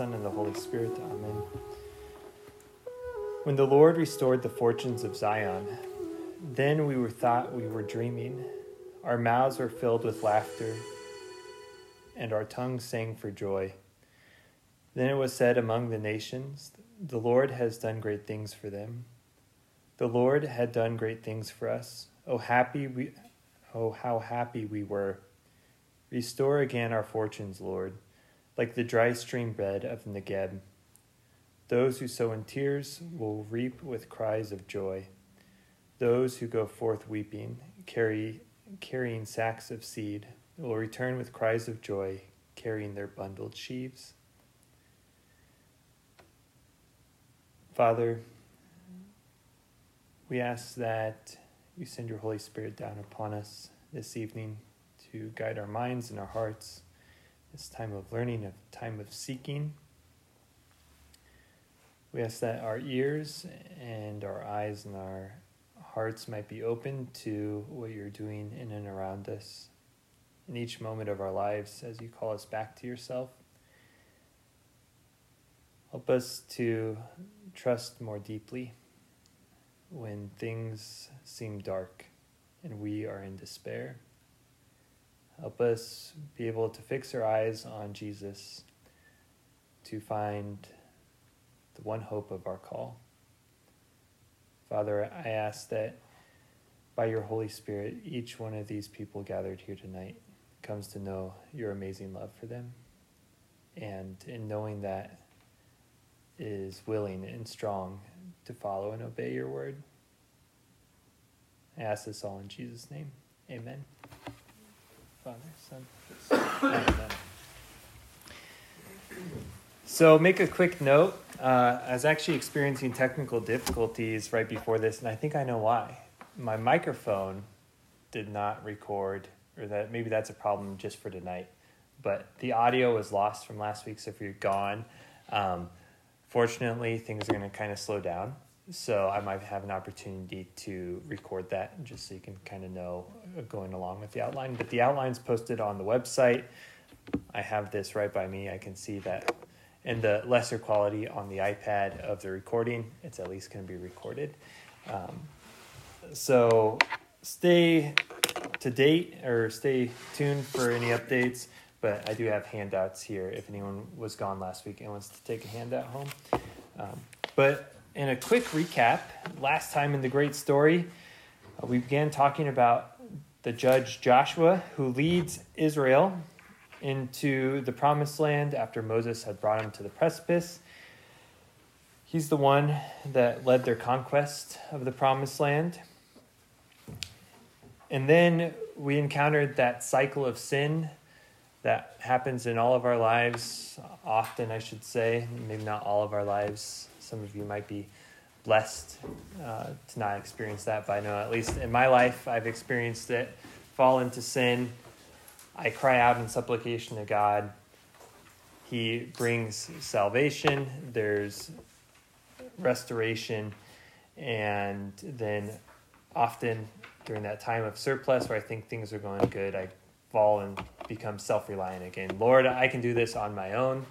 Son, and the Holy Spirit. Amen. When the Lord restored the fortunes of Zion, then we were thought we were dreaming. Our mouths were filled with laughter, and our tongues sang for joy. Then it was said among the nations, The Lord has done great things for them. The Lord had done great things for us. Oh happy we oh how happy we were. Restore again our fortunes, Lord, like the dry stream bed of Negeb. Those who sow in tears will reap with cries of joy. Those who go forth weeping, carry, carrying sacks of seed, will return with cries of joy, carrying their bundled sheaves. Father, we ask that you send your Holy Spirit down upon us this evening to guide our minds and our hearts. This time of learning, a time of seeking. We ask that our ears and our eyes and our hearts might be open to what you're doing in and around us in each moment of our lives as you call us back to yourself. Help us to trust more deeply when things seem dark and we are in despair. Help us be able to fix our eyes on Jesus to find the one hope of our call. Father, I ask that by your Holy Spirit, each one of these people gathered here tonight comes to know your amazing love for them. And in knowing that, is willing and strong to follow and obey your word. I ask this all in Jesus' name. Amen. Father, Son, So, make a quick note. Uh, I was actually experiencing technical difficulties right before this, and I think I know why. My microphone did not record, or that maybe that's a problem just for tonight. But the audio was lost from last week, so if you're gone, um, Fortunately, things are going to kind of slow down. So I might have an opportunity to record that just so you can kind of know uh, going along with the outline. But the outline's posted on the website. I have this right by me. I can see that. And the lesser quality on the iPad of the recording, it's at least going to be recorded. Um, so stay to date or stay tuned for any updates but I do have handouts here if anyone was gone last week and wants to take a handout home. Um, but in a quick recap, last time in the great story, uh, we began talking about the judge Joshua who leads Israel into the promised land after Moses had brought him to the precipice. He's the one that led their conquest of the promised land. And then we encountered that cycle of sin that happens in all of our lives, often, I should say, maybe not all of our lives. Some of you might be blessed uh, to not experience that, but I know at least in my life, I've experienced it. Fall into sin. I cry out in supplication to God. He brings salvation. There's restoration. And then often during that time of surplus where I think things are going good, I fall and become self reliant again. Lord, I can do this on my own.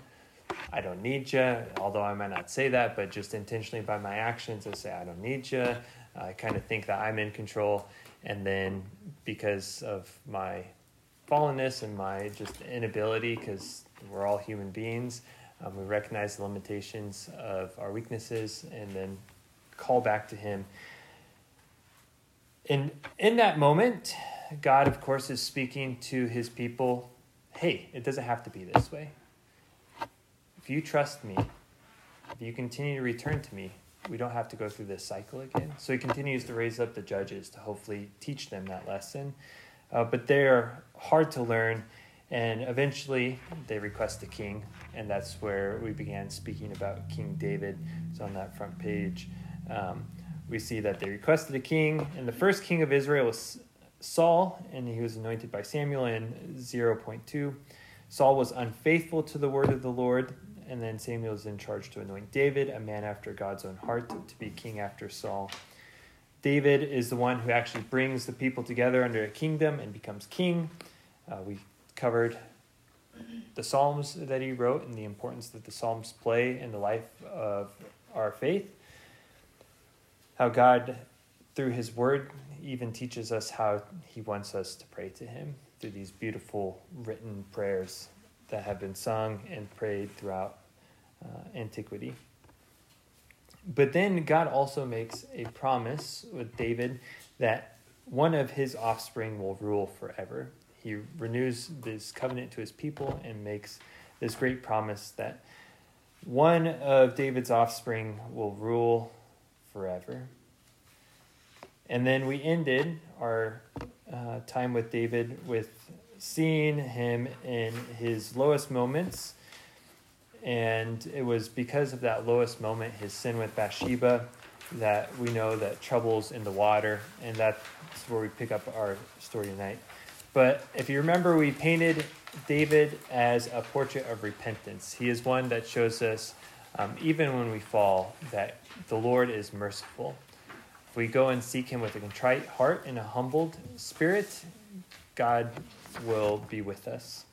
I don't need you, although I might not say that, but just intentionally by my actions, I say, I don't need you. I kind of think that I'm in control. And then because of my fallenness and my just inability, because we're all human beings, um, we recognize the limitations of our weaknesses and then call back to Him. And in that moment, God, of course, is speaking to his people hey, it doesn't have to be this way. If you trust me, if you continue to return to me, we don't have to go through this cycle again. So he continues to raise up the judges to hopefully teach them that lesson. Uh, but they're hard to learn, and eventually they request a king, and that's where we began speaking about King David. It's on that front page. Um, we see that they requested a king, and the first king of Israel was Saul, and he was anointed by Samuel in 0.2. Saul was unfaithful to the word of the Lord, and then Samuel is in charge to anoint David, a man after God's own heart, to be king after Saul. David is the one who actually brings the people together under a kingdom and becomes king. Uh, we covered the Psalms that he wrote and the importance that the Psalms play in the life of our faith. How God, through his word, even teaches us how he wants us to pray to him through these beautiful written prayers that have been sung and prayed throughout uh, antiquity. But then God also makes a promise with David that one of his offspring will rule forever. He renews this covenant to his people and makes this great promise that one of David's offspring will rule forever. And then we ended our uh, time with David with seeing him in his lowest moments. And it was because of that lowest moment, his sin with Bathsheba, that we know that trouble's in the water. And that's where we pick up our story tonight. But if you remember, we painted David as a portrait of repentance. He is one that shows us, um, even when we fall, that the Lord is merciful. If we go and seek Him with a contrite heart and a humbled spirit, God will be with us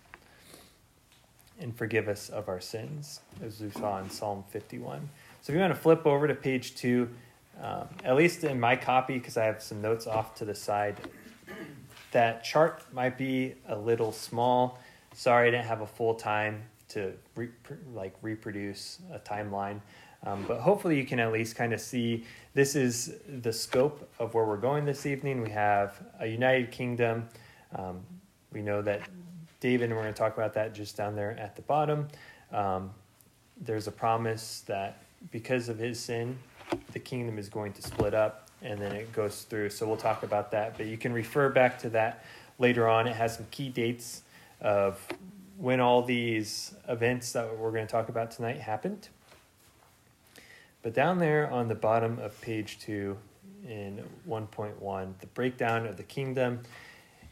and forgive us of our sins, as we saw in Psalm 51. So if you want to flip over to page two, um, at least in my copy, because I have some notes off to the side, that chart might be a little small. Sorry, I didn't have a full time to re- like reproduce a timeline. Um, but hopefully, you can at least kind of see this is the scope of where we're going this evening. We have a United Kingdom. Um, we know that David, and we're going to talk about that just down there at the bottom. Um, there's a promise that because of his sin, the kingdom is going to split up, and then it goes through. So we'll talk about that. But you can refer back to that later on. It has some key dates of when all these events that we're going to talk about tonight happened. But down there on the bottom of page two in 1.1, the breakdown of the kingdom.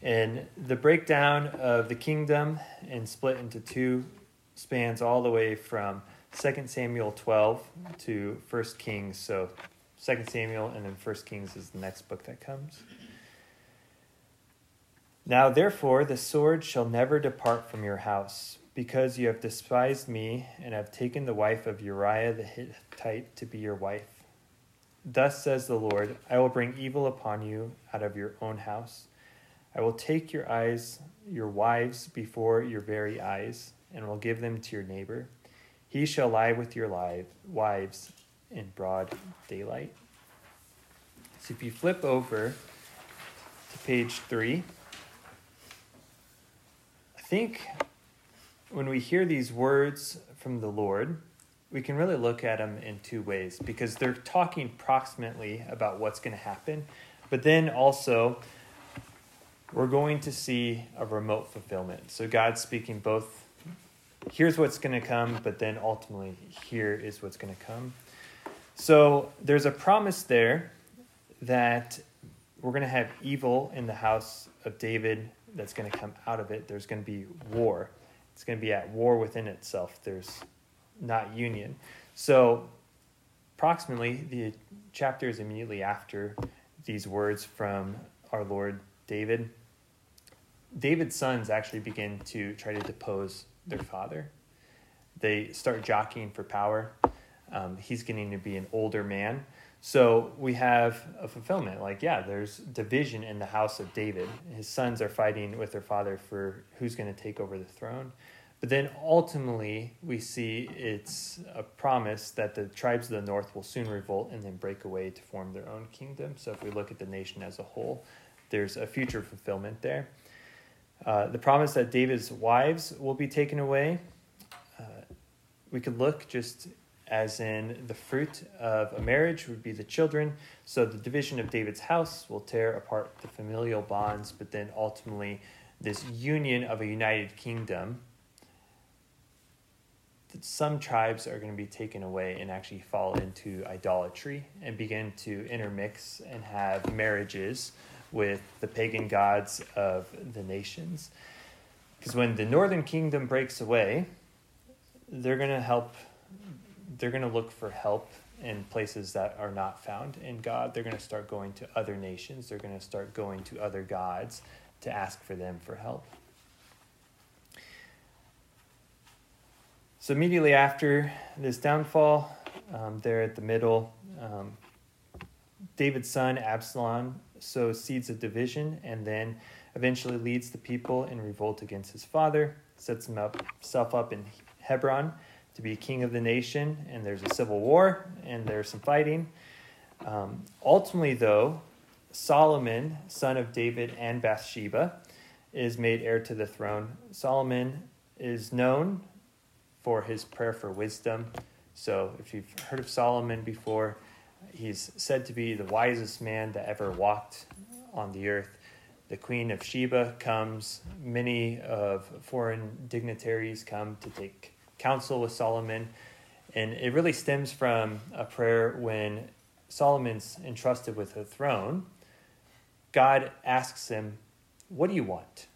And the breakdown of the kingdom and split into two spans all the way from 2 Samuel 12 to 1 Kings. So 2 Samuel and then 1 Kings is the next book that comes. Now, therefore, the sword shall never depart from your house because you have despised me and have taken the wife of Uriah the Hittite to be your wife. Thus says the Lord I will bring evil upon you out of your own house. I will take your eyes, your wives, before your very eyes, and will give them to your neighbor. He shall lie with your live, wives in broad daylight. So if you flip over to page three, I think when we hear these words from the Lord, we can really look at them in two ways because they're talking proximately about what's going to happen, but then also we're going to see a remote fulfillment. So God's speaking both here's what's going to come, but then ultimately here is what's going to come. So there's a promise there that we're going to have evil in the house of David that's going to come out of it. There's going to be war it's going to be at war within itself. There's not union. So, approximately, the chapter is immediately after these words from our Lord David, David's sons actually begin to try to depose their father. They start jockeying for power. Um, he's getting to be an older man. So we have a fulfillment. Like, yeah, there's division in the house of David. His sons are fighting with their father for who's going to take over the throne. But then ultimately, we see it's a promise that the tribes of the north will soon revolt and then break away to form their own kingdom. So if we look at the nation as a whole, there's a future fulfillment there. Uh, the promise that David's wives will be taken away. Uh, we could look just as in the fruit of a marriage would be the children. So the division of David's house will tear apart the familial bonds, but then ultimately, this union of a united kingdom, That some tribes are going to be taken away and actually fall into idolatry and begin to intermix and have marriages with the pagan gods of the nations. Because when the northern kingdom breaks away, they're going to help they're going to look for help in places that are not found in God. They're going to start going to other nations. They're going to start going to other gods to ask for them for help. So immediately after this downfall, um, there at the middle, um, David's son Absalom sows seeds of division and then eventually leads the people in revolt against his father, sets himself up in Hebron to be king of the nation, and there's a civil war and there's some fighting. Um, ultimately, though, Solomon, son of David and Bathsheba, is made heir to the throne. Solomon is known for his prayer for wisdom. So, if you've heard of Solomon before, he's said to be the wisest man that ever walked on the earth. The Queen of Sheba comes, many of foreign dignitaries come to take counsel with Solomon. And it really stems from a prayer when Solomon's entrusted with the throne. God asks him, What do you want?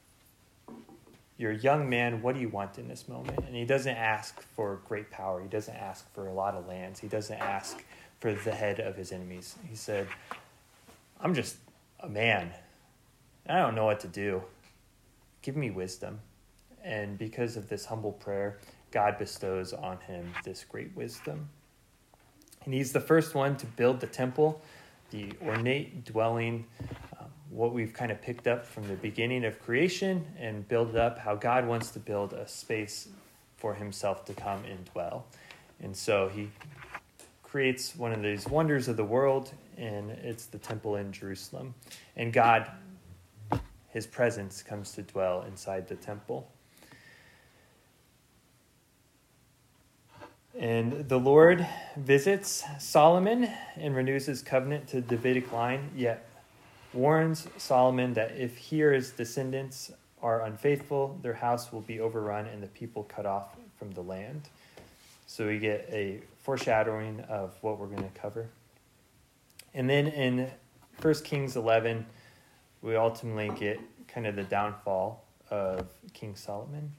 you're a young man, what do you want in this moment? And he doesn't ask for great power. He doesn't ask for a lot of lands. He doesn't ask for the head of his enemies. He said, I'm just a man. I don't know what to do. Give me wisdom. And because of this humble prayer, God bestows on him this great wisdom. And he's the first one to build the temple, the ornate dwelling um, what we've kind of picked up from the beginning of creation and build it up how God wants to build a space for himself to come and dwell. And so he creates one of these wonders of the world, and it's the temple in Jerusalem. And God, his presence, comes to dwell inside the temple. And the Lord visits Solomon and renews his covenant to the Davidic line, yet warns Solomon that if he or his descendants are unfaithful, their house will be overrun and the people cut off from the land. So we get a foreshadowing of what we're going to cover. And then in 1 Kings 11, we ultimately get kind of the downfall of King Solomon.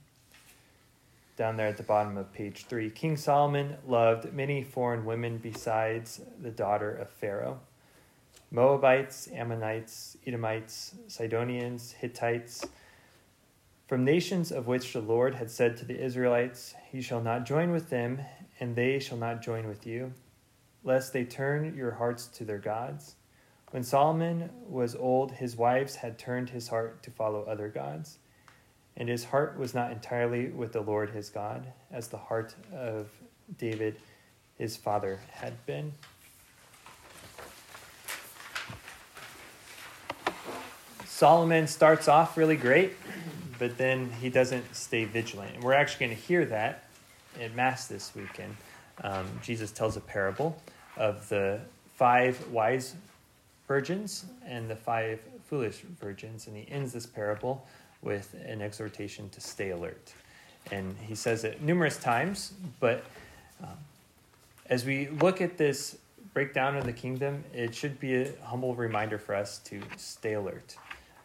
Down there at the bottom of page 3, King Solomon loved many foreign women besides the daughter of Pharaoh. Moabites, Ammonites, Edomites, Sidonians, Hittites, from nations of which the Lord had said to the Israelites, You shall not join with them, and they shall not join with you, lest they turn your hearts to their gods. When Solomon was old, his wives had turned his heart to follow other gods, and his heart was not entirely with the Lord his God, as the heart of David his father had been. Solomon starts off really great, but then he doesn't stay vigilant. And we're actually going to hear that in Mass this weekend. Um, Jesus tells a parable of the five wise virgins and the five foolish virgins, and he ends this parable with an exhortation to stay alert. And he says it numerous times, but um, as we look at this breakdown of the kingdom, it should be a humble reminder for us to stay alert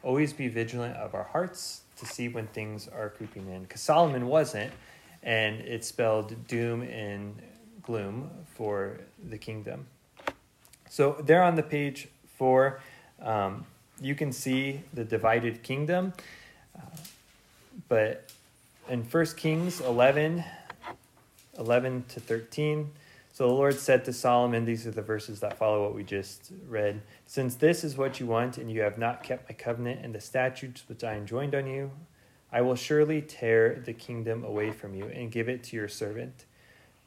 always be vigilant of our hearts to see when things are creeping in. Because Solomon wasn't, and it spelled doom and gloom for the kingdom. So, there on the page four, um, you can see the divided kingdom. Uh, but in 1 Kings 11, 11 to 13, so the Lord said to Solomon, these are the verses that follow what we just read. Since this is what you want, and you have not kept my covenant and the statutes which I enjoined on you, I will surely tear the kingdom away from you and give it to your servant.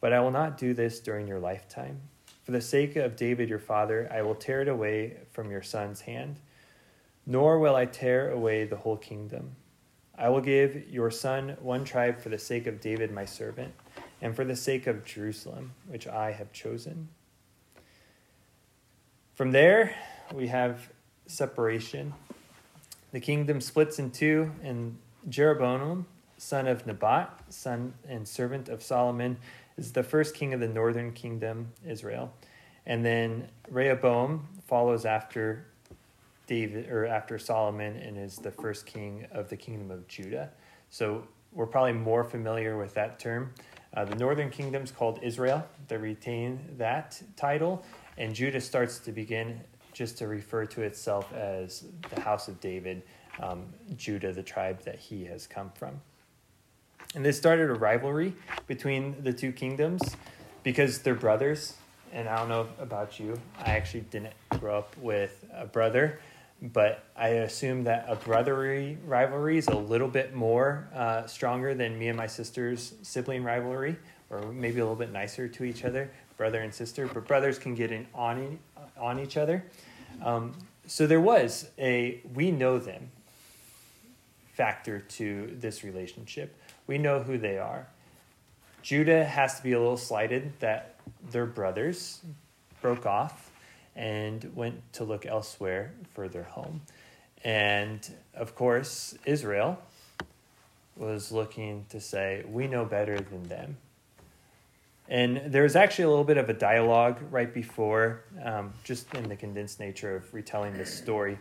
But I will not do this during your lifetime. For the sake of David your father, I will tear it away from your son's hand, nor will I tear away the whole kingdom. I will give your son one tribe for the sake of David my servant and for the sake of Jerusalem, which I have chosen. From there, we have separation. The kingdom splits in two, and Jeroboam, son of Nebat, son and servant of Solomon, is the first king of the northern kingdom, Israel. And then Rehoboam follows after David or after Solomon and is the first king of the kingdom of Judah. So we're probably more familiar with that term. Uh, the northern kingdom's called Israel. They retain that title, and Judah starts to begin just to refer to itself as the house of David, um, Judah, the tribe that he has come from. And this started a rivalry between the two kingdoms because they're brothers. And I don't know about you, I actually didn't grow up with a brother, but I assume that a brotherly rivalry is a little bit more uh, stronger than me and my sister's sibling rivalry, or maybe a little bit nicer to each other, brother and sister. But brothers can get in on, on each other. Um, so there was a we know them factor to this relationship. We know who they are. Judah has to be a little slighted that their brothers broke off and went to look elsewhere for their home. And of course, Israel was looking to say, We know better than them. And there was actually a little bit of a dialogue right before, um, just in the condensed nature of retelling this story.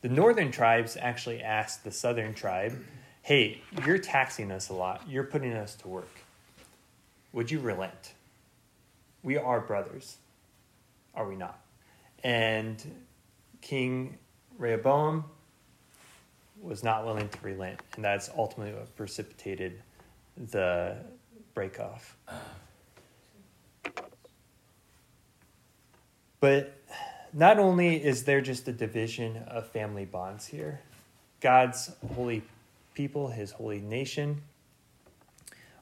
The northern tribes actually asked the southern tribe, Hey, you're taxing us a lot. You're putting us to work. Would you relent? We are brothers, are we not? And King Rehoboam was not willing to relent, and that's ultimately what precipitated the break off. But not only is there just a division of family bonds here, God's holy people, his holy nation,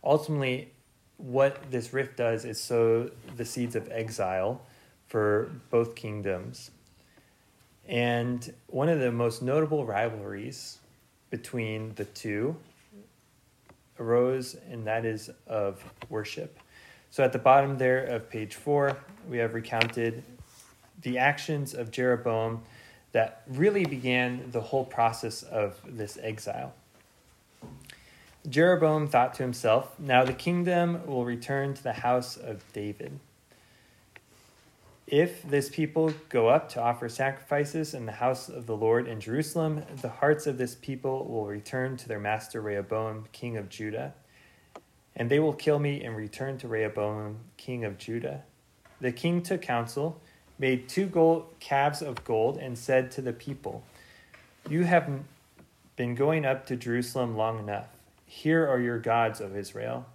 ultimately, what this rift does is sow the seeds of exile for both kingdoms. And one of the most notable rivalries between the two arose, and that is of worship. So at the bottom there of page four, we have recounted the actions of Jeroboam that really began the whole process of this exile. Jeroboam thought to himself, Now the kingdom will return to the house of David. If this people go up to offer sacrifices in the house of the Lord in Jerusalem, the hearts of this people will return to their master Rehoboam, king of Judah. And they will kill me and return to Rehoboam, king of Judah. The king took counsel made two gold calves of gold and said to the people, You have been going up to Jerusalem long enough. Here are your gods, O Israel,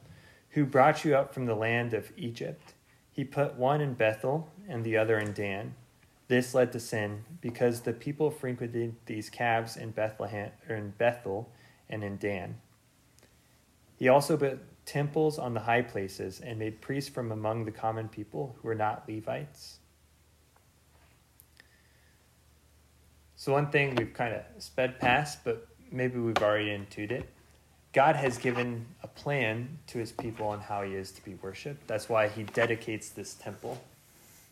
who brought you up from the land of Egypt. He put one in Bethel and the other in Dan. This led to sin because the people frequented these calves in Bethlehem or in Bethel and in Dan. He also built temples on the high places and made priests from among the common people who were not Levites. So, one thing we've kind of sped past, but maybe we've already intuited it. God has given a plan to his people on how he is to be worshiped. That's why he dedicates this temple.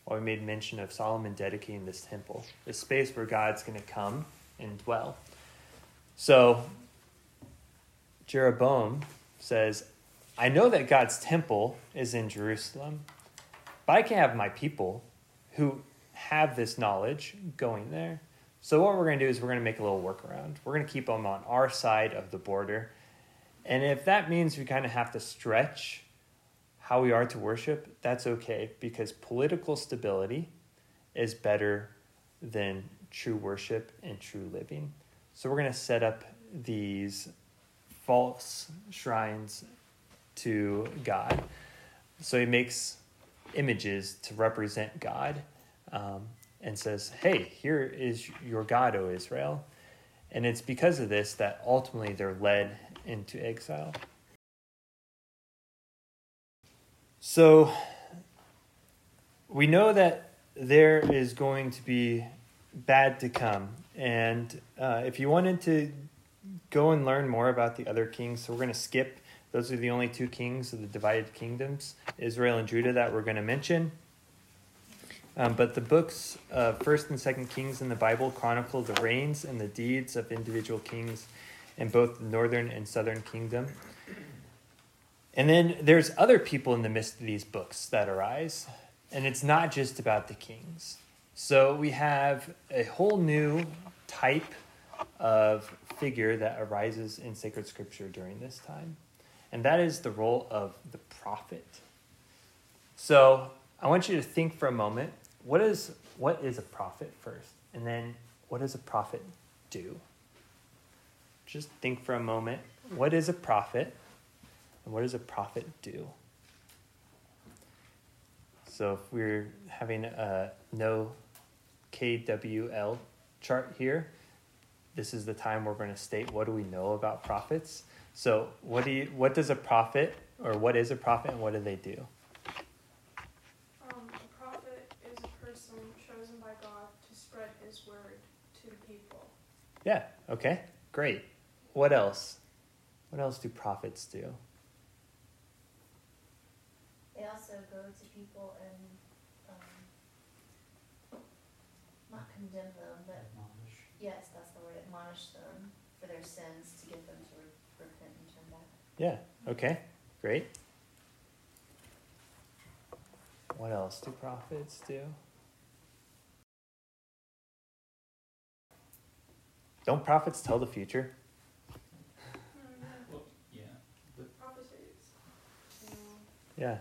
Or we made mention of Solomon dedicating this temple, the space where God's going to come and dwell. So, Jeroboam says, I know that God's temple is in Jerusalem, but I can have my people who have this knowledge going there. So what we're going to do is we're going to make a little workaround. We're going to keep them on our side of the border. And if that means we kind of have to stretch how we are to worship, that's okay because political stability is better than true worship and true living. So we're going to set up these false shrines to God. So he makes images to represent God. Um, and says, Hey, here is your God, O Israel. And it's because of this that ultimately they're led into exile. So we know that there is going to be bad to come. And uh, if you wanted to go and learn more about the other kings, so we're going to skip. Those are the only two kings of the divided kingdoms, Israel and Judah, that we're going to mention. Um, but the books, uh, First and Second Kings in the Bible, chronicle the reigns and the deeds of individual kings in both the northern and southern kingdom. And then there's other people in the midst of these books that arise, and it's not just about the kings. So we have a whole new type of figure that arises in sacred scripture during this time, and that is the role of the prophet. So I want you to think for a moment what is what is a prophet first, and then what does a prophet do? just think for a moment what is a prophet and what does a prophet do? So if we're having a no KWL chart here, this is the time we're going to state what do we know about prophets. So what do you what does a prophet or what is a prophet and what do they do? Um, a prophet is a person chosen by God to spread His word to the people. Yeah. Okay. Great. What else? What else do prophets do? They also go to people and um, not condemn them, but yes, that's the word, admonish them for their sins to get them to re- repent and turn back. Yeah. Okay. Great. What else do prophets do? Don't prophets tell the future? Well, yeah. Prophecies. Mm, Yeah.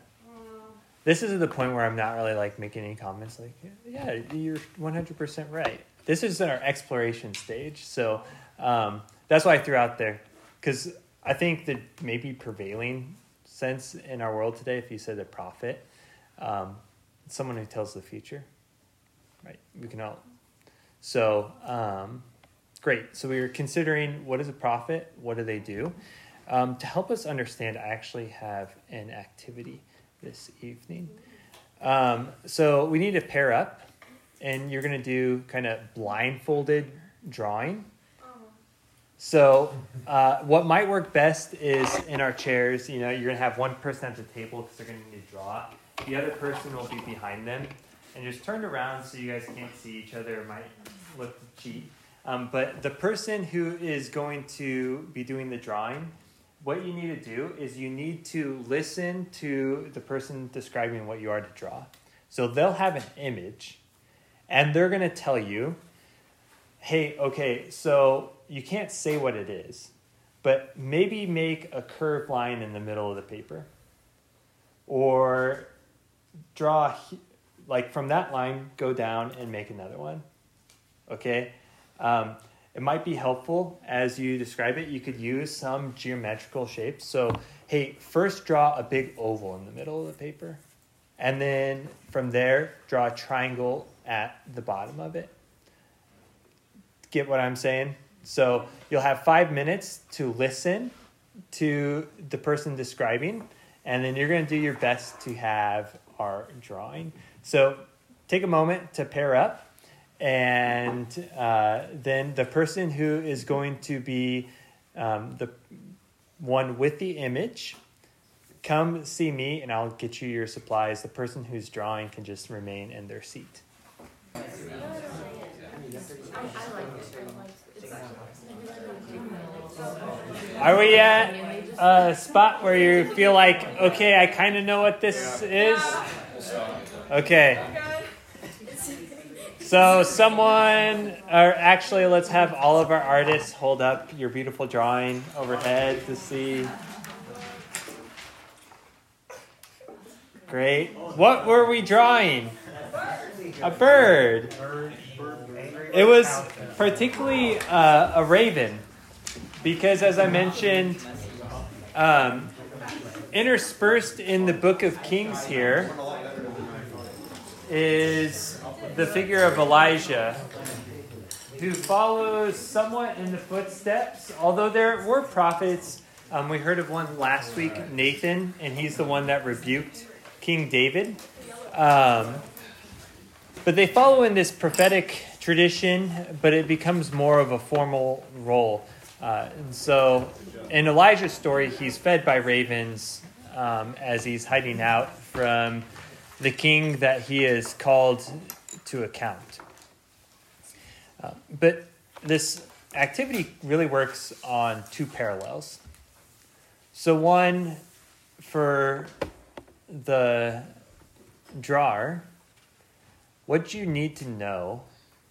This is the point where I'm not really like making any comments. Like, yeah, you're 100% right. This is our exploration stage, so um, that's why I threw out there because I think the maybe prevailing sense in our world today, if you said a prophet, um, someone who tells the future, right? We can all. So um, great. So we were considering what is a prophet, what do they do. Um, to help us understand, I actually have an activity this evening. Um, so we need to pair up, and you're going to do kind of blindfolded drawing. So uh, what might work best is in our chairs. You know, you're going to have one person at the table because they're going to need to draw. The other person will be behind them, and just turned around so you guys can't see each other. It might look cheap. Um, but the person who is going to be doing the drawing, what you need to do is you need to listen to the person describing what you are to draw. So they'll have an image, and they're going to tell you, hey, okay, so you can't say what it is, but maybe make a curved line in the middle of the paper. Or draw, like from that line, go down and make another one. Okay? Um, it might be helpful as you describe it. You could use some geometrical shapes. So, hey, first draw a big oval in the middle of the paper. And then from there, draw a triangle at the bottom of it. Get what I'm saying? So, you'll have five minutes to listen to the person describing, and then you're going to do your best to have our drawing. So, take a moment to pair up and uh, then the person who is going to be um, the one with the image come see me and i'll get you your supplies. The person who's drawing can just remain in their seat. Are we at a spot where you feel like okay i kind of know what this is? Okay so someone, or actually, let's have all of our artists hold up your beautiful drawing overhead to see. Great. What were we drawing? A bird. It was particularly uh, a raven, because as I mentioned, um, interspersed in the Book of Kings here is the figure of Elijah, who follows somewhat in the footsteps. Although there were prophets, um, we heard of one last week, Nathan, and he's the one that rebuked King David. Um, but they follow in this prophetic tradition, but it becomes more of a formal role. Uh, and so, in Elijah's story, he's fed by ravens um, as he's hiding out from the king that he is called to account. Uh, but this activity really works on two parallels. So, one for the drawer, what do you need to know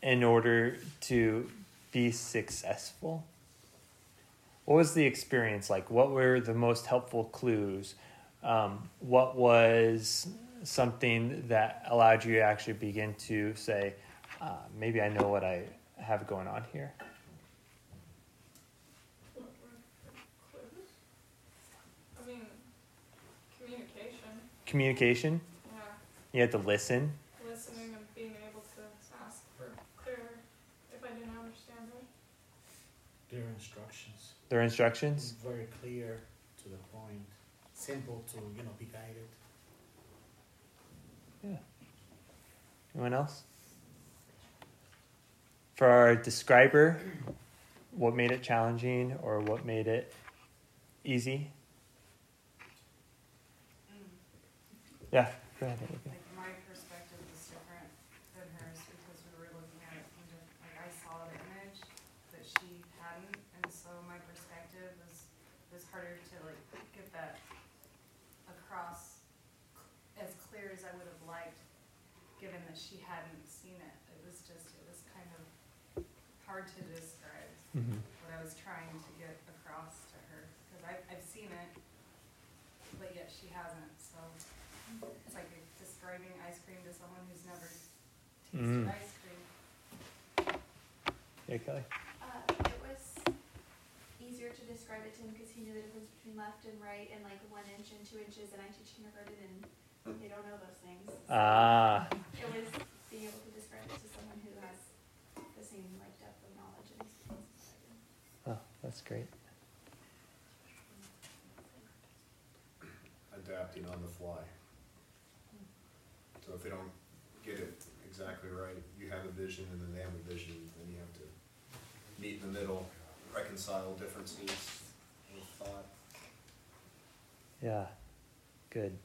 in order to be successful? What was the experience like? What were the most helpful clues? Um, what was something that allowed you to actually begin to say, uh, maybe I know what I have going on here? Communication. Communication? Yeah. You had to listen. Listening and being able to ask for clear if I didn't understand them. Their instructions. Their instructions? Very clear to the point. Simple to, you know, be guided. Anyone else? For our describer, what made it challenging or what made it easy? Mm. Yeah, go ahead. Olivia. Like my perspective was different than hers because we were looking at it from different, like I saw the image that she hadn't, and so my perspective was, was harder to like get that across cl- as clear as I would have liked, given that she hadn't seen it. It was just, it was kind of hard to describe Mhm. what I was trying to get across to her, cause I've, I've seen it, but yet she hasn't, so. It's like describing ice cream to someone who's never Mm. tasted ice cream. Yeah, Kelly. Uh, it was easier to describe it to him because he knew the difference between left and right and like one inch and two inches, and I teach kindergarten and they don't know those things. So Ah, It was being able to describe it to someone who has the same like depth of knowledge and experience as I do. oh, that's great. adapting on the fly. So if they don't get it exactly right, you have a vision and then they have a vision, then you have to meet in the middle, reconcile differences with thought. Yeah, good.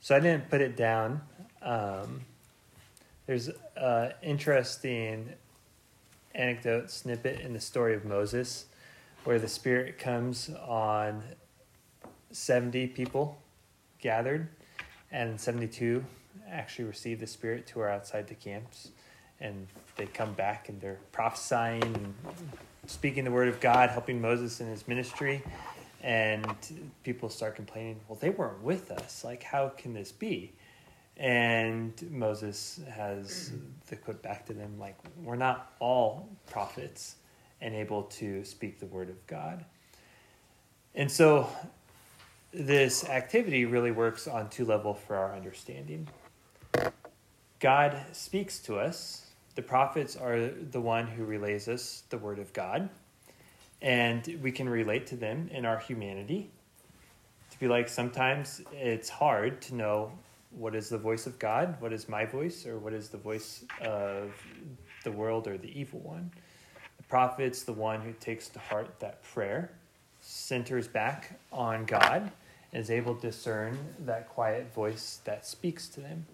So I didn't put it down. Um, there's an interesting anecdote snippet in the story of Moses where the Spirit comes on 70 people gathered, and 72 actually receive the Spirit who are outside the camps. And they come back and they're prophesying and speaking the word of God, helping Moses in his ministry and people start complaining well they weren't with us like how can this be and moses has the quote back to them like we're not all prophets and able to speak the word of god? And so this activity really works on two levels for our understanding. God speaks to us. The prophets are the one who relays us the word of god. And we can relate to them in our humanity. To be like, sometimes it's hard to know what is the voice of God, what is my voice, or what is the voice of the world or the evil one. The prophet's the one who takes to heart that prayer, centers back on God, and is able to discern that quiet voice that speaks to them.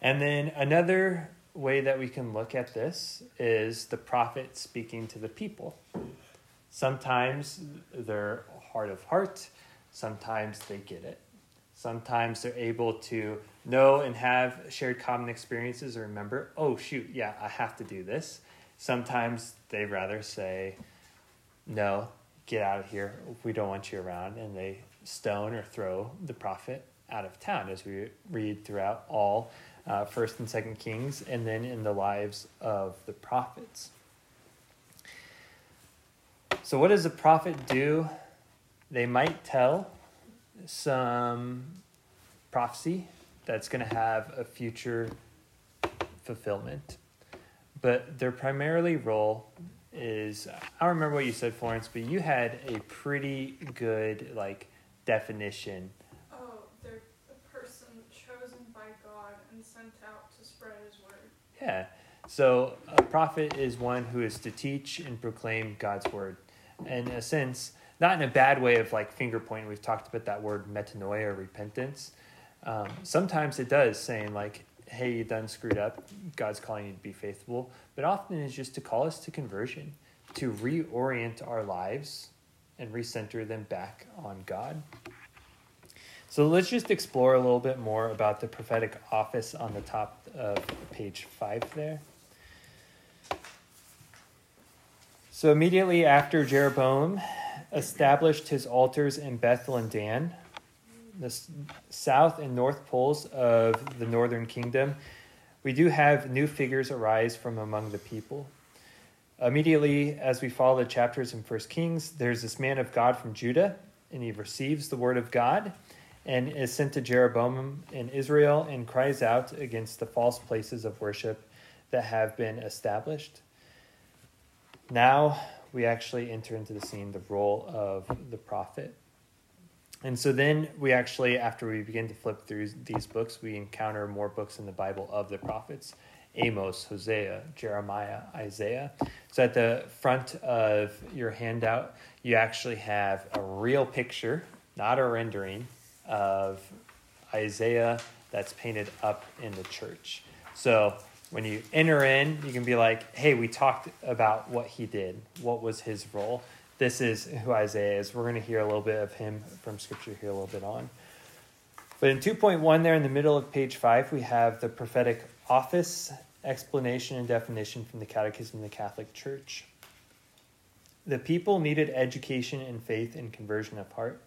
And then another way that we can look at this is the prophet speaking to the people. Sometimes they're hard of heart, sometimes they get it. Sometimes they're able to know and have shared common experiences or remember, oh, shoot, yeah, I have to do this. Sometimes they rather say, no, get out of here. We don't want you around. And they stone or throw the prophet out of town, as we read throughout all uh, First and Second Kings, and then in the lives of the prophets. So, what does a prophet do? They might tell some prophecy that's going to have a future fulfillment. But their primarily role is I don't remember what you said, Florence, but you had a pretty good like definition. Oh, they're a person chosen by God and sent out to spread his word. Yeah. So a prophet is one who is to teach and proclaim God's word. In a sense, not in a bad way of like finger pointing. We've talked about that word metanoia or repentance. Um, sometimes it does, saying like, "Hey, you done screwed up. God's calling you to be faithful." But often it's just to call us to conversion, to reorient our lives and recenter them back on God. So let's just explore a little bit more about the prophetic office on the top of page five there. So immediately after Jeroboam established his altars in Bethel and Dan, the south and north poles of the northern kingdom, we do have new figures arise from among the people. Immediately, as we follow the chapters in First Kings, there's this man of God from Judah, and he receives the word of God and is sent to Jeroboam in Israel and cries out against the false places of worship that have been established. Now we actually enter into the scene the role of the prophet. And so then we actually, after we begin to flip through these books, we encounter more books in the Bible of the prophets Amos, Hosea, Jeremiah, Isaiah. So at the front of your handout, you actually have a real picture, not a rendering, of Isaiah that's painted up in the church. So when you enter in, you can be like, hey, we talked about what he did, what was his role. This is who Isaiah is. We're going to hear a little bit of him from scripture here a little bit on. But in 2.1, there in the middle of page 5, we have the prophetic office explanation and definition from the Catechism of the Catholic Church. The people needed education in faith and conversion of heart.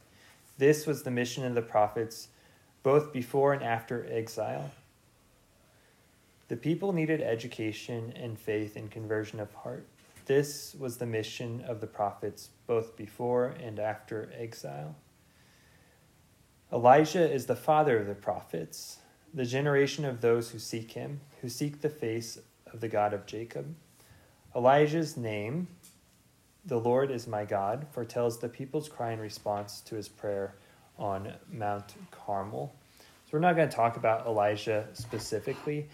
This was the mission of the prophets both before and after exile. The people needed education and faith and conversion of heart. This was the mission of the prophets both before and after exile. Elijah is the father of the prophets, the generation of those who seek him, who seek the face of the God of Jacob. Elijah's name, the Lord is my God, foretells the people's cry in response to his prayer on Mount Carmel. So we're not going to talk about Elijah specifically.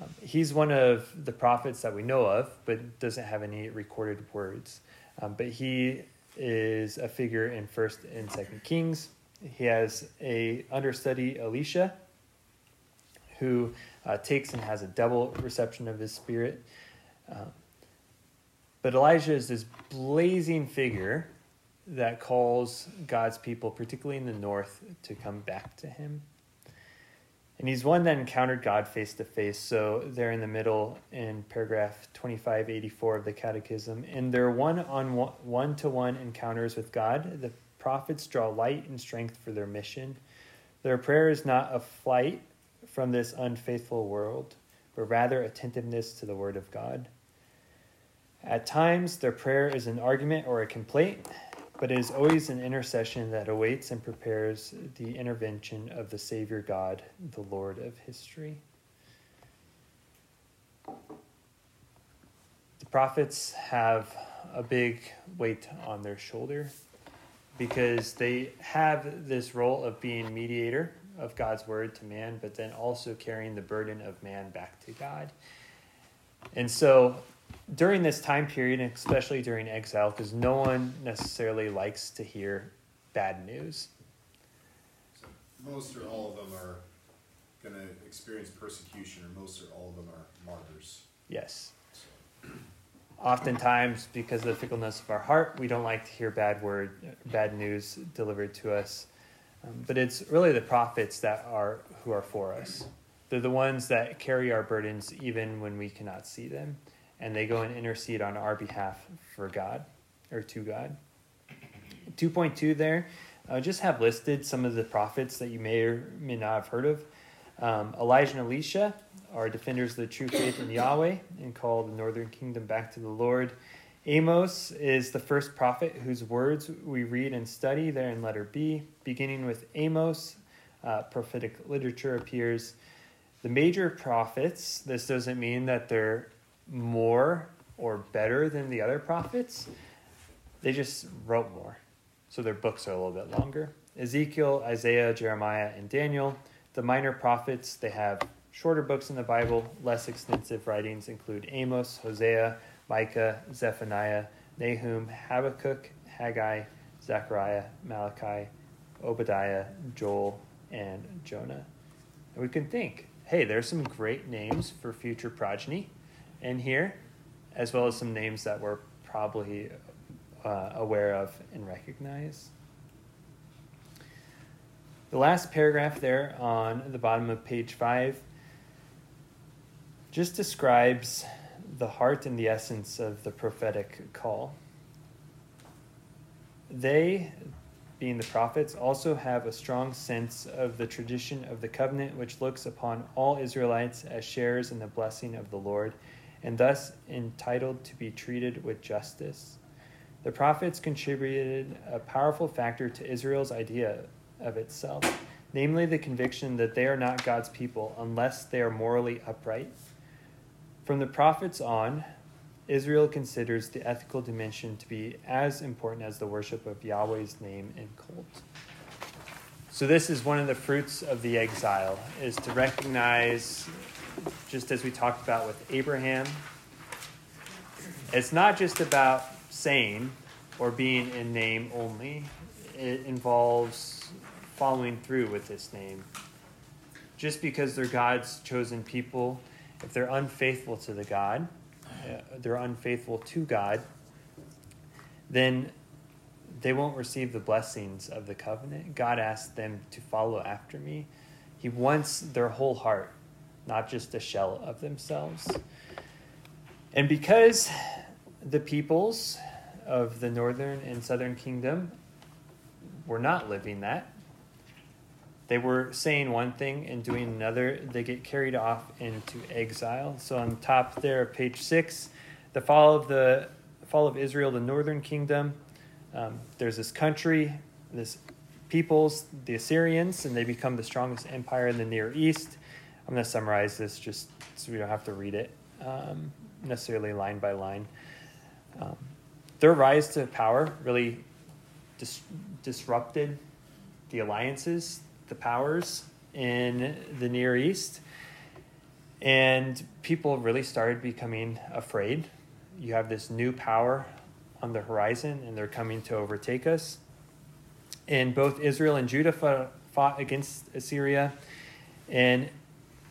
Um, he's one of the prophets that we know of, but doesn't have any recorded words. Um, but he is a figure in First and Second Kings. He has a understudy, Elisha, who uh, takes and has a double reception of his spirit. Um, but Elijah is this blazing figure that calls God's people, particularly in the north, to come back to him. And he's one that encountered God face to face. So they're in the middle in paragraph 2584 of the Catechism. In their one on one to one encounters with God, the prophets draw light and strength for their mission. Their prayer is not a flight from this unfaithful world, but rather attentiveness to the Word of God. At times, their prayer is an argument or a complaint, but it is always an intercession that awaits and prepares the intervention of the Savior God, the Lord of history. The prophets have a big weight on their shoulder because they have this role of being mediator of God's word to man, but then also carrying the burden of man back to God. And so during this time period, especially during exile, because no one necessarily likes to hear bad news. So most or all of them are going to experience persecution, or most or all of them are martyrs. Yes. Oftentimes, because of the fickleness of our heart, we don't like to hear bad word, bad news delivered to us. Um, but it's really the prophets that are who are for us. They're the ones that carry our burdens even when we cannot see them and they go and intercede on our behalf for God or to God. 2.2 there, I just have listed some of the prophets that you may or may not have heard of. Um, Elijah and Elisha are defenders of the true faith in Yahweh and call the northern kingdom back to the Lord. Amos is the first prophet whose words we read and study there in letter B. Beginning with Amos, uh, prophetic literature appears. The major prophets, this doesn't mean that they're more or better than the other prophets. They just wrote more. So their books are a little bit longer. Ezekiel, Isaiah, Jeremiah, and Daniel. The minor prophets, they have shorter books in the Bible. Less extensive writings include Amos, Hosea, Micah, Zephaniah, Nahum, Habakkuk, Haggai, Zechariah, Malachi, Obadiah, Joel, and Jonah. And we can think, hey, there's some great names for future progeny in here, as well as some names that we're probably uh, aware of and recognize. The last paragraph there on the bottom of page five just describes the heart and the essence of the prophetic call. They, being the prophets, also have a strong sense of the tradition of the covenant, which looks upon all Israelites as sharers in the blessing of the Lord and thus entitled to be treated with justice. The prophets contributed a powerful factor to Israel's idea of itself, namely the conviction that they are not God's people unless they are morally upright. From the prophets on, Israel considers the ethical dimension to be as important as the worship of Yahweh's name and cult. So this is one of the fruits of the exile is to recognize just as we talked about with Abraham it's not just about saying or being in name only. It involves following through with this name. Just because they're God's chosen people, if they're unfaithful to the God, uh, they're unfaithful to God, then they won't receive the blessings of the covenant. God asked them to follow after me. He wants their whole heart, not just a shell of themselves. And because the peoples of the northern and southern kingdom were not living that, they were saying one thing and doing another, they get carried off into exile. So on top there, page six, the fall of the fall of Israel, the northern kingdom. Um, there's this country, this peoples, the Assyrians, and they become the strongest empire in the Near East. I'm going to summarize this just so we don't have to read it um, necessarily line by line. Um, their rise to power really dis- disrupted the alliances, the powers in the Near East, and people really started becoming afraid. You have this new power on the horizon, and they're coming to overtake us. And both Israel and Judah fought, fought against Assyria, and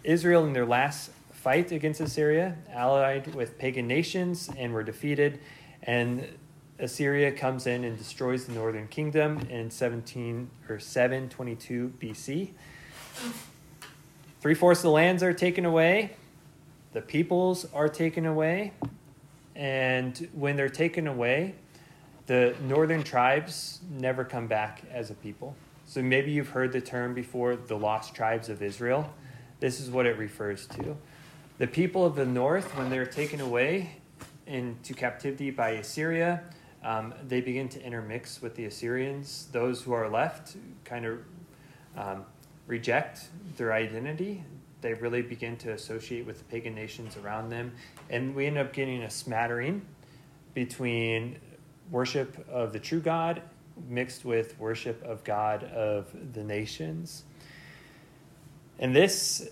Israel, in their last fight against Assyria, allied with pagan nations, and were defeated. And Assyria comes in and destroys the northern kingdom in 17 or 722 BC. Three fourths of the lands are taken away, the peoples are taken away, and when they're taken away, the northern tribes never come back as a people. So maybe you've heard the term before, the lost tribes of Israel. This is what it refers to. The people of the north, when they're taken away into captivity by Assyria, um, they begin to intermix with the Assyrians. Those who are left kind of um, reject their identity. They really begin to associate with the pagan nations around them. And we end up getting a smattering between worship of the true God mixed with worship of God of the nations. And this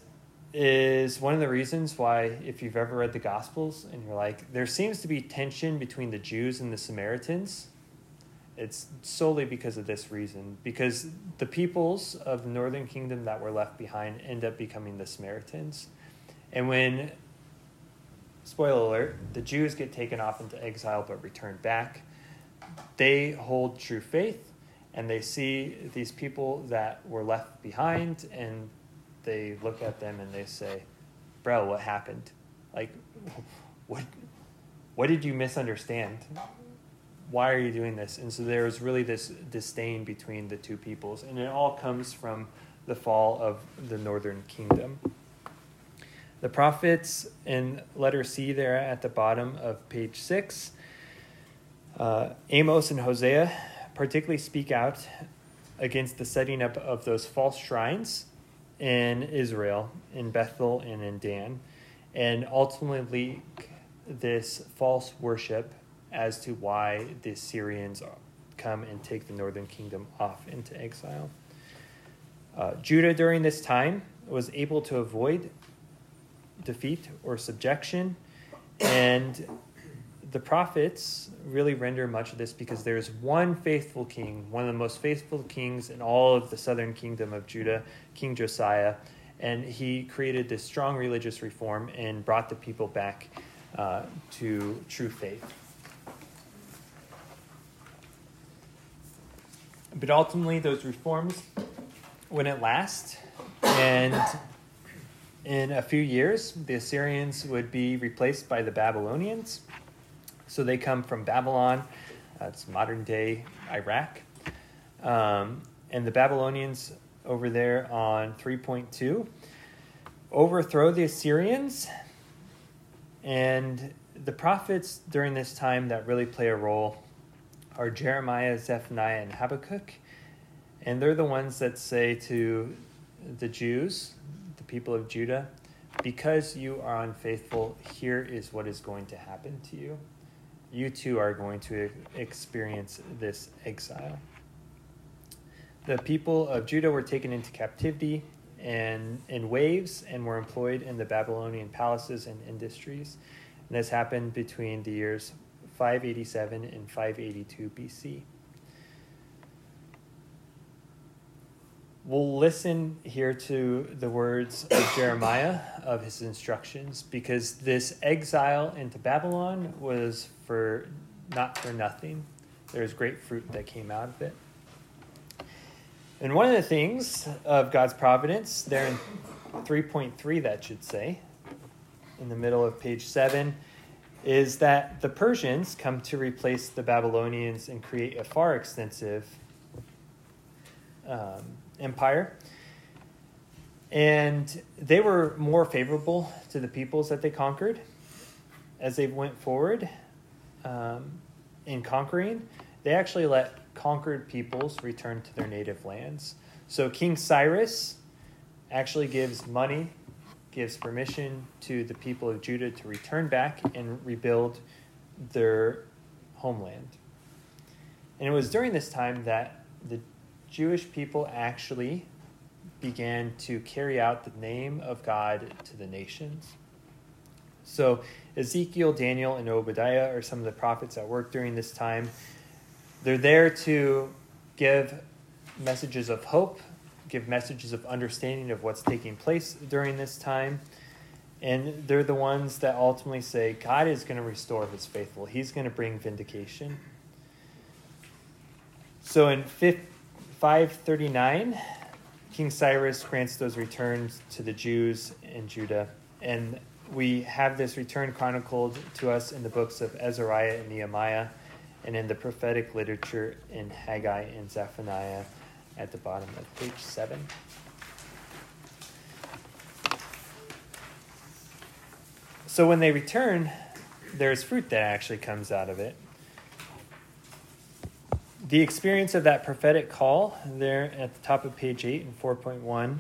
is one of the reasons why, if you've ever read the Gospels and you're like, there seems to be tension between the Jews and the Samaritans, it's solely because of this reason. Because the peoples of the northern kingdom that were left behind end up becoming the Samaritans. And when, spoiler alert, the Jews get taken off into exile but return back, they hold true faith and they see these people that were left behind and they look at them and they say, "Bro, what happened? Like, what? What did you misunderstand? Why are you doing this?" And so there's really this disdain between the two peoples, and it all comes from the fall of the northern kingdom. The prophets in letter C there at the bottom of page six, uh, Amos and Hosea particularly speak out against the setting up of those false shrines in Israel, in Bethel and in Dan, and ultimately this false worship as to why the Assyrians come and take the northern kingdom off into exile. Uh, Judah during this time was able to avoid defeat or subjection, and the prophets really render much of this because there's one faithful king, one of the most faithful kings in all of the southern kingdom of Judah, King Josiah, and he created this strong religious reform and brought the people back uh, to true faith. But ultimately, those reforms wouldn't last, and in a few years, the Assyrians would be replaced by the Babylonians so they come from Babylon, that's modern day Iraq. Um, and the Babylonians over there on 3.2 overthrow the Assyrians. And the prophets during this time that really play a role are Jeremiah, Zephaniah, and Habakkuk. And they're the ones that say to the Jews, the people of Judah, because you are unfaithful, here is what is going to happen to you. You too are going to experience this exile. The people of Judah were taken into captivity and in waves and were employed in the Babylonian palaces and industries. And this happened between the years 587 and 582 BC. We'll listen here to the words of Jeremiah of his instructions because this exile into Babylon was for not for nothing. There's great fruit that came out of it. And one of the things of God's providence, there in 3.3, that should say, in the middle of page 7, is that the Persians come to replace the Babylonians and create a far extensive um, empire. And they were more favorable to the peoples that they conquered as they went forward um, in conquering. They actually let conquered peoples return to their native lands. So King Cyrus actually gives money, gives permission to the people of Judah to return back and rebuild their homeland. And it was during this time that the Jewish people actually began to carry out the name of God to the nations. So, Ezekiel, Daniel, and Obadiah are some of the prophets that work during this time. They're there to give messages of hope, give messages of understanding of what's taking place during this time. And they're the ones that ultimately say God is going to restore his faithful, he's going to bring vindication. So in 539, King Cyrus grants those returns to the Jews in Judah. And we have this return chronicled to us in the books of Ezariah and Nehemiah and in the prophetic literature in Haggai and Zephaniah at the bottom of page 7. So when they return, there's fruit that actually comes out of it. The experience of that prophetic call there at the top of page 8 and 4.1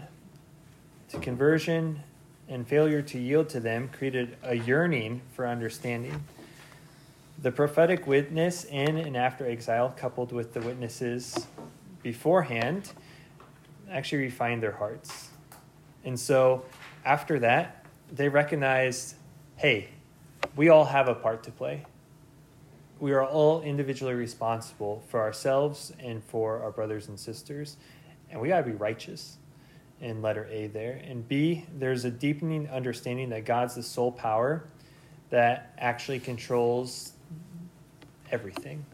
to conversion and failure to yield to them created a yearning for understanding. The prophetic witness in and after exile, coupled with the witnesses beforehand, actually refined their hearts. And so after that, they recognized hey, we all have a part to play. We are all individually responsible for ourselves and for our brothers and sisters, and we got to be righteous in letter A there. And B, there's a deepening understanding that God's the sole power that actually controls everything.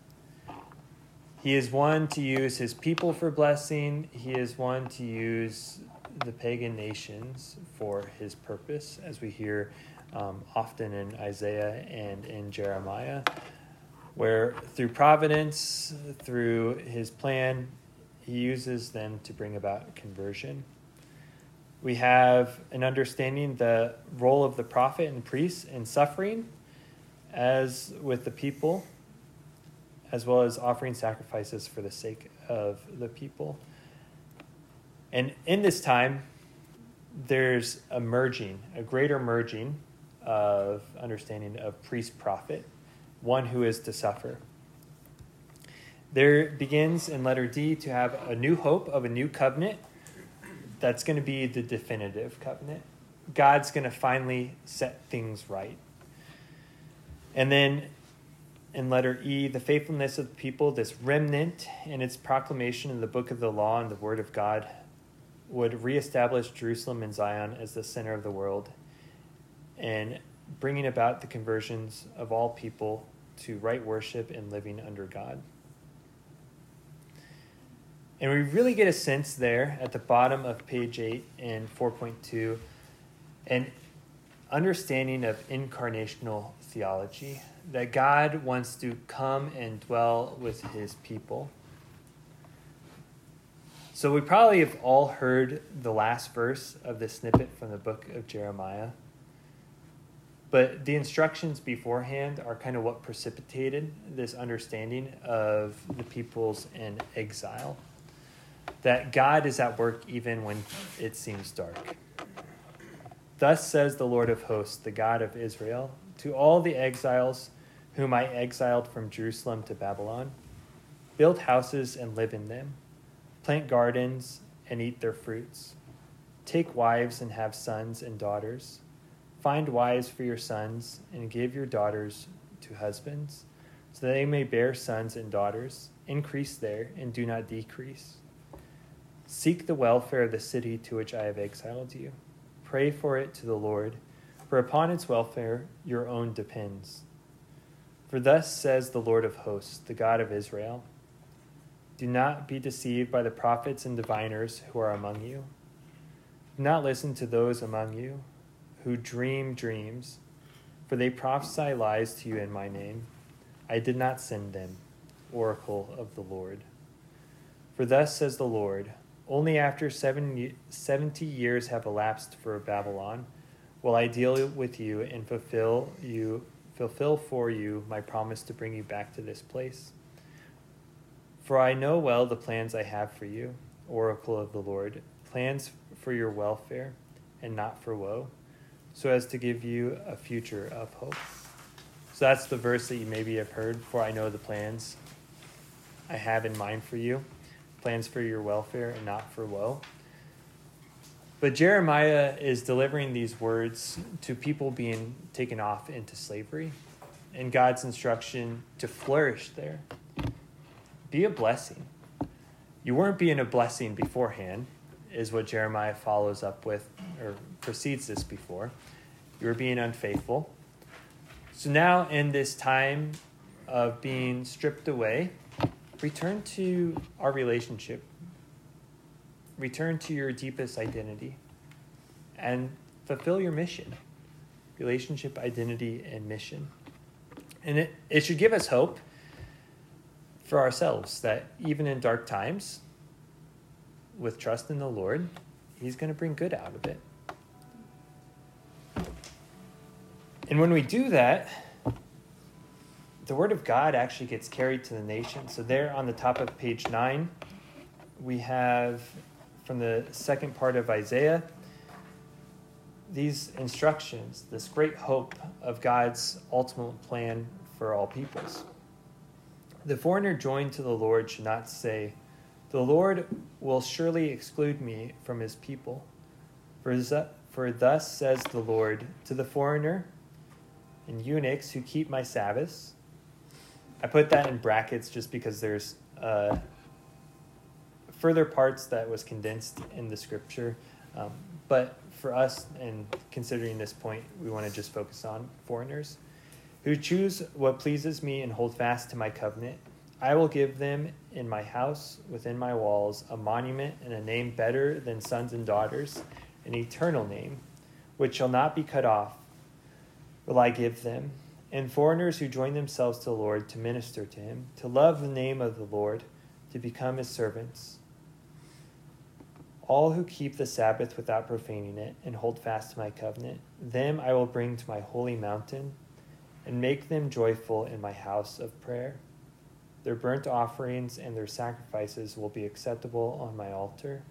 He is one to use his people for blessing, he is one to use the pagan nations for his purpose, as we hear um, often in Isaiah and in Jeremiah, where through providence, through his plan, he uses them to bring about conversion. We have an understanding the role of the prophet and priest in suffering, as with the people, as well as offering sacrifices for the sake of the people. And in this time, there's a merging, a greater merging of understanding of priest prophet, one who is to suffer. There begins in letter D to have a new hope of a new covenant that's going to be the definitive covenant. God's going to finally set things right. And then in letter E, the faithfulness of the people, this remnant and its proclamation in the book of the law and the word of God would reestablish Jerusalem and Zion as the center of the world and bringing about the conversions of all people to right worship and living under God. And we really get a sense there at the bottom of page 8 and 4.2 an understanding of incarnational theology that God wants to come and dwell with his people. So we probably have all heard the last verse of this snippet from the book of Jeremiah. But the instructions beforehand are kind of what precipitated this understanding of the peoples in exile. That God is at work even when it seems dark. Thus says the Lord of hosts, the God of Israel, to all the exiles whom I exiled from Jerusalem to Babylon build houses and live in them, plant gardens and eat their fruits, take wives and have sons and daughters, find wives for your sons and give your daughters to husbands, so that they may bear sons and daughters, increase there and do not decrease. Seek the welfare of the city to which I have exiled you. Pray for it to the Lord, for upon its welfare your own depends. For thus says the Lord of hosts, the God of Israel Do not be deceived by the prophets and diviners who are among you. Do not listen to those among you who dream dreams, for they prophesy lies to you in my name. I did not send them, oracle of the Lord. For thus says the Lord only after seven, 70 years have elapsed for Babylon will I deal with you and fulfill you fulfill for you my promise to bring you back to this place. For I know well the plans I have for you, oracle of the Lord, plans for your welfare and not for woe, so as to give you a future of hope. So that's the verse that you maybe have heard, for I know the plans I have in mind for you plans for your welfare and not for woe. But Jeremiah is delivering these words to people being taken off into slavery and God's instruction to flourish there. Be a blessing. You weren't being a blessing beforehand, is what Jeremiah follows up with or precedes this before. You were being unfaithful. So now, in this time of being stripped away, return to our relationship. Return to your deepest identity and fulfill your mission relationship, identity, and mission. And it, it should give us hope for ourselves that even in dark times, with trust in the Lord, He's going to bring good out of it. And when we do that, the word of God actually gets carried to the nation. So, there on the top of page nine, we have from the second part of Isaiah these instructions, this great hope of God's ultimate plan for all peoples. The foreigner joined to the Lord should not say, The Lord will surely exclude me from his people. For, for thus says the Lord to the foreigner and eunuchs who keep my Sabbaths I put that in brackets just because there's uh, further parts that was condensed in the scripture. Um, but for us, and considering this point, we want to just focus on foreigners who choose what pleases me and hold fast to my covenant. I will give them in my house, within my walls, a monument and a name better than sons and daughters, an eternal name, which shall not be cut off, will I give them and foreigners who join themselves to the Lord to minister to him, to love the name of the Lord, to become his servants. All who keep the Sabbath without profaning it and hold fast to my covenant, them I will bring to my holy mountain and make them joyful in my house of prayer. Their burnt offerings and their sacrifices will be acceptable on my altar,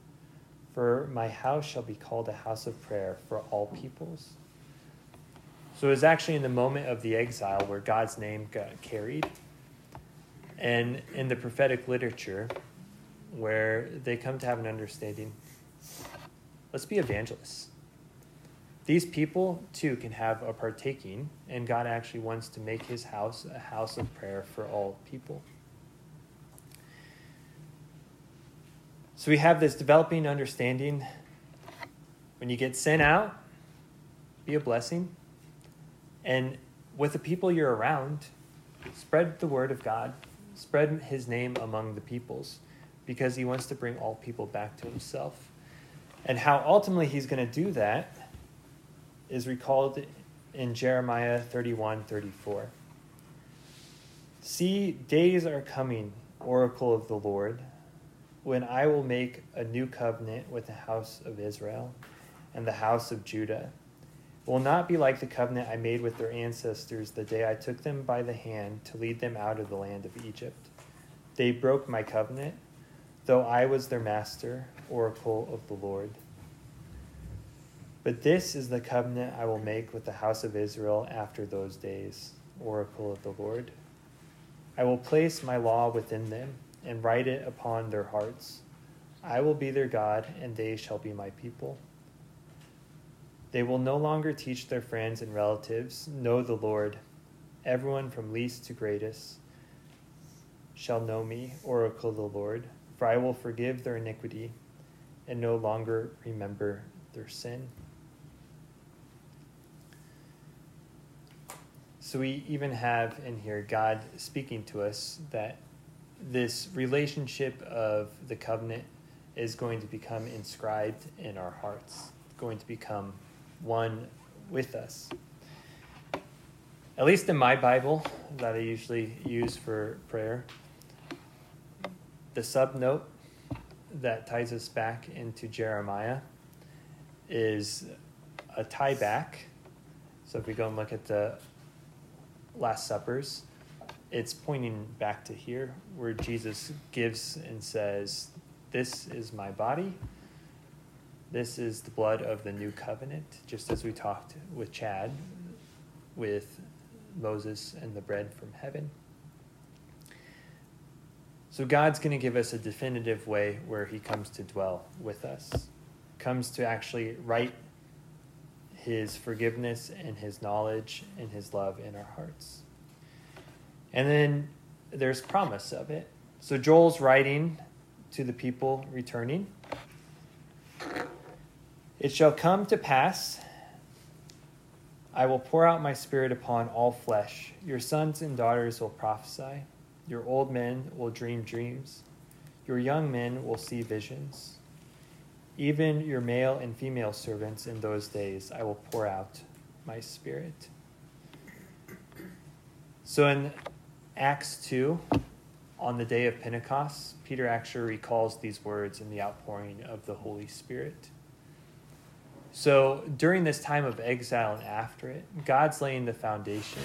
for my house shall be called a house of prayer for all peoples. So it was actually in the moment of the exile where God's name got carried. And in the prophetic literature, where they come to have an understanding let's be evangelists. These people too can have a partaking, and God actually wants to make his house a house of prayer for all people. So we have this developing understanding. When you get sent out, be a blessing. And with the people you're around, spread the word of God, spread his name among the peoples, because he wants to bring all people back to himself. And how ultimately he's going to do that is recalled in Jeremiah 31 34. See, days are coming, oracle of the Lord, when I will make a new covenant with the house of Israel and the house of Judah will not be like the covenant I made with their ancestors the day I took them by the hand to lead them out of the land of Egypt. They broke my covenant, though I was their master, oracle of the Lord. But this is the covenant I will make with the house of Israel after those days, oracle of the Lord. I will place my law within them and write it upon their hearts. I will be their God, and they shall be my people. They will no longer teach their friends and relatives, Know the Lord. Everyone from least to greatest shall know me, oracle the Lord, for I will forgive their iniquity and no longer remember their sin. So we even have in here God speaking to us that this relationship of the covenant is going to become inscribed in our hearts, going to become one with us. At least in my Bible that I usually use for prayer, the sub note that ties us back into Jeremiah is a tie back. So if we go and look at the Last Suppers, it's pointing back to here where Jesus gives and says, This is my body. This is the blood of the new covenant, just as we talked with Chad with Moses and the bread from heaven. So God's going to give us a definitive way where he comes to dwell with us, comes to actually write his forgiveness and his knowledge and his love in our hearts. And then there's promise of it. So Joel's writing to the people returning. It shall come to pass I will pour out my spirit upon all flesh. Your sons and daughters will prophesy. Your old men will dream dreams. Your young men will see visions. Even your male and female servants in those days I will pour out my spirit. So in Acts 2, on the day of Pentecost, Peter actually recalls these words in the outpouring of the Holy Spirit. So during this time of exile and after it, God's laying the foundation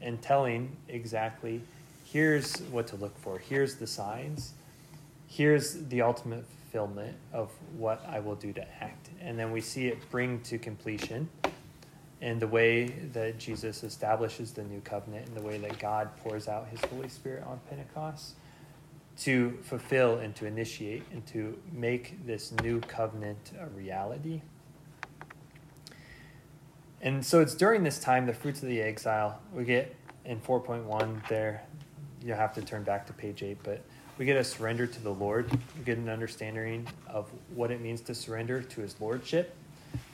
and telling exactly here's what to look for, here's the signs, here's the ultimate fulfillment of what I will do to act. And then we see it bring to completion in the way that Jesus establishes the new covenant, in the way that God pours out his Holy Spirit on Pentecost to fulfill and to initiate and to make this new covenant a reality. And so it's during this time, the fruits of the exile, we get in 4.1 there, you'll have to turn back to page 8, but we get a surrender to the Lord. We get an understanding of what it means to surrender to his lordship,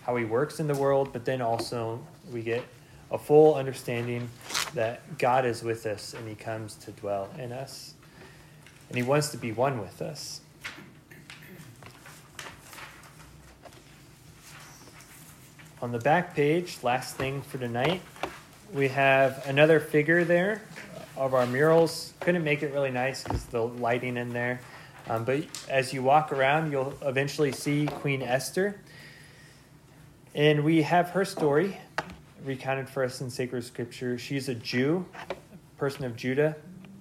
how he works in the world, but then also we get a full understanding that God is with us and he comes to dwell in us. And he wants to be one with us. On the back page, last thing for tonight, we have another figure there of our murals. Couldn't make it really nice because the lighting in there. Um, but as you walk around, you'll eventually see Queen Esther. And we have her story recounted for us in sacred scripture. She's a Jew, a person of Judah,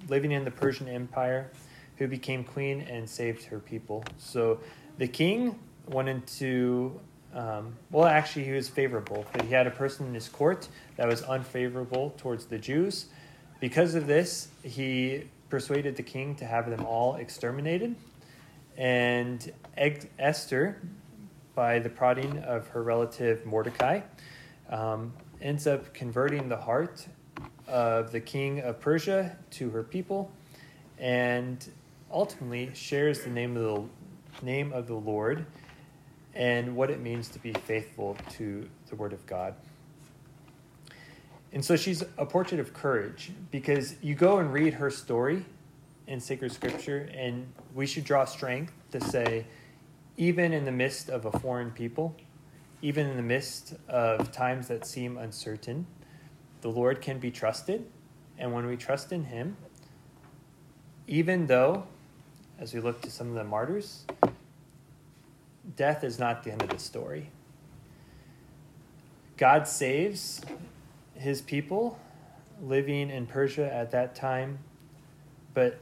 living in the Persian Empire, who became queen and saved her people. So the king wanted to um, well, actually, he was favorable, but he had a person in his court that was unfavorable towards the Jews. Because of this, he persuaded the king to have them all exterminated. And Esther, by the prodding of her relative Mordecai, um, ends up converting the heart of the king of Persia to her people and ultimately shares the name of the name of the Lord and what it means to be faithful to the Word of God. And so she's a portrait of courage because you go and read her story in sacred scripture, and we should draw strength to say, even in the midst of a foreign people, even in the midst of times that seem uncertain, the Lord can be trusted. And when we trust in Him, even though, as we look to some of the martyrs, death is not the end of the story. God saves his people living in Persia at that time, but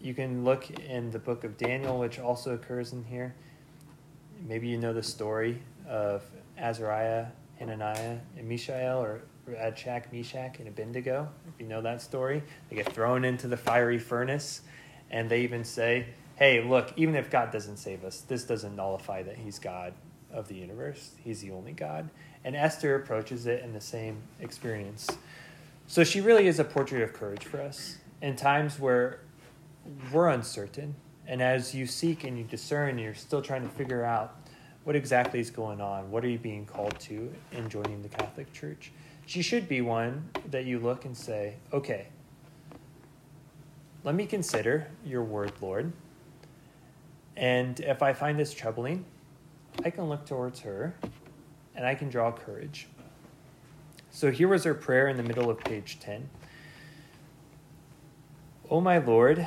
you can look in the book of Daniel, which also occurs in here. Maybe you know the story of Azariah, Hananiah, and Mishael, or Shadrach, Meshach, and Abednego. If you know that story, they get thrown into the fiery furnace, and they even say, "Hey, look! Even if God doesn't save us, this doesn't nullify that He's God of the universe. He's the only God." And Esther approaches it in the same experience. So she really is a portrait of courage for us in times where we're uncertain. And as you seek and you discern, you're still trying to figure out what exactly is going on. What are you being called to in joining the Catholic Church? She should be one that you look and say, okay, let me consider your word, Lord. And if I find this troubling, I can look towards her and I can draw courage. So here was her prayer in the middle of page 10. O my Lord,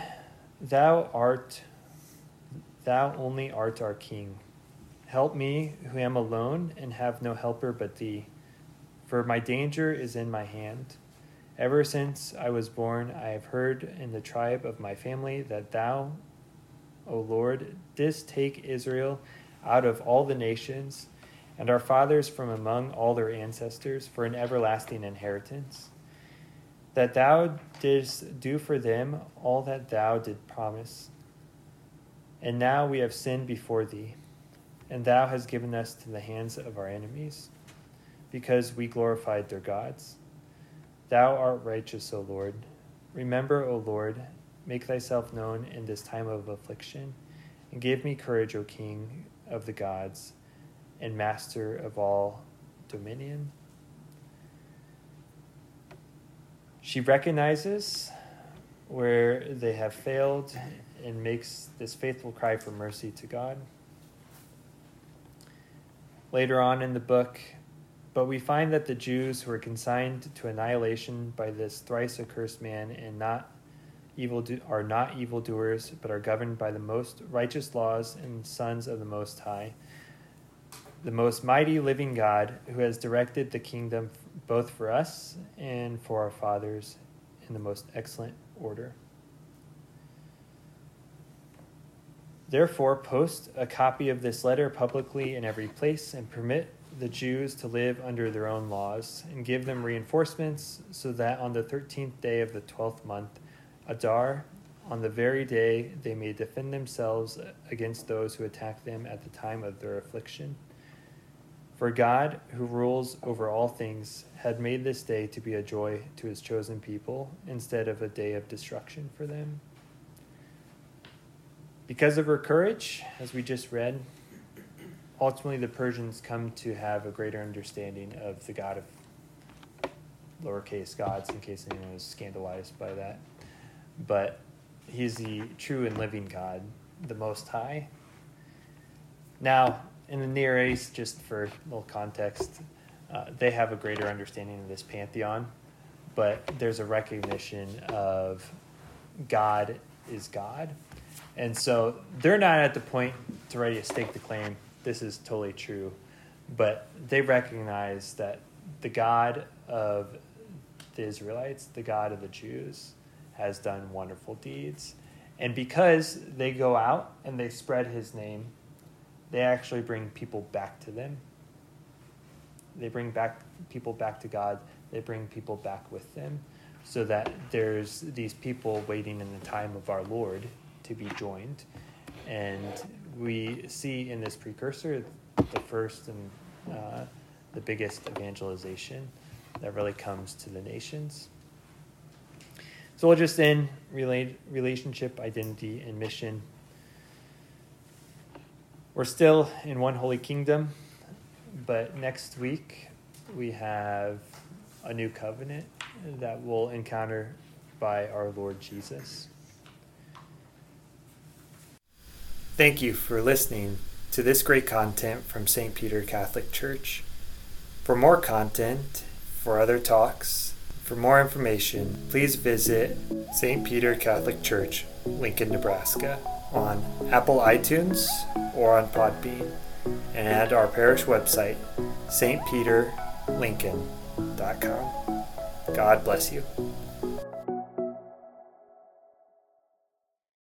thou art, thou only art our King. Help me, who am alone and have no helper but thee, for my danger is in my hand. Ever since I was born, I have heard in the tribe of my family that thou, O Lord, didst take Israel out of all the nations and our fathers from among all their ancestors for an everlasting inheritance. That thou didst do for them all that thou did promise. And now we have sinned before thee, and thou hast given us to the hands of our enemies, because we glorified their gods. Thou art righteous, O Lord. Remember, O Lord, make thyself known in this time of affliction, and give me courage, O King of the gods and master of all dominion. She recognizes where they have failed and makes this faithful cry for mercy to God. Later on in the book, but we find that the Jews who were consigned to annihilation by this thrice accursed man and not evil do- are not evildoers, but are governed by the most righteous laws and sons of the Most High the most mighty living God who has directed the kingdom both for us and for our fathers in the most excellent order. Therefore, post a copy of this letter publicly in every place and permit the Jews to live under their own laws and give them reinforcements so that on the 13th day of the 12th month, Adar, on the very day they may defend themselves against those who attack them at the time of their affliction for God, who rules over all things, had made this day to be a joy to his chosen people instead of a day of destruction for them. Because of her courage, as we just read, ultimately the Persians come to have a greater understanding of the God of lowercase gods, in case anyone was scandalized by that. But he's the true and living God, the Most High. Now, in the Near East, just for a little context, uh, they have a greater understanding of this pantheon, but there's a recognition of God is God. And so they're not at the point to ready to stake the claim, this is totally true, but they recognize that the God of the Israelites, the God of the Jews, has done wonderful deeds. And because they go out and they spread his name they actually bring people back to them. They bring back people back to God. They bring people back with them so that there's these people waiting in the time of our Lord to be joined. And we see in this precursor the first and uh, the biggest evangelization that really comes to the nations. So we'll just end relate, relationship, identity, and mission. We're still in one holy kingdom, but next week we have a new covenant that we'll encounter by our Lord Jesus. Thank you for listening to this great content from St. Peter Catholic Church. For more content, for other talks, for more information, please visit St. Peter Catholic Church, Lincoln, Nebraska on Apple iTunes or on Podbean, and our parish website, stpeter.org. lincoln.com. God bless you.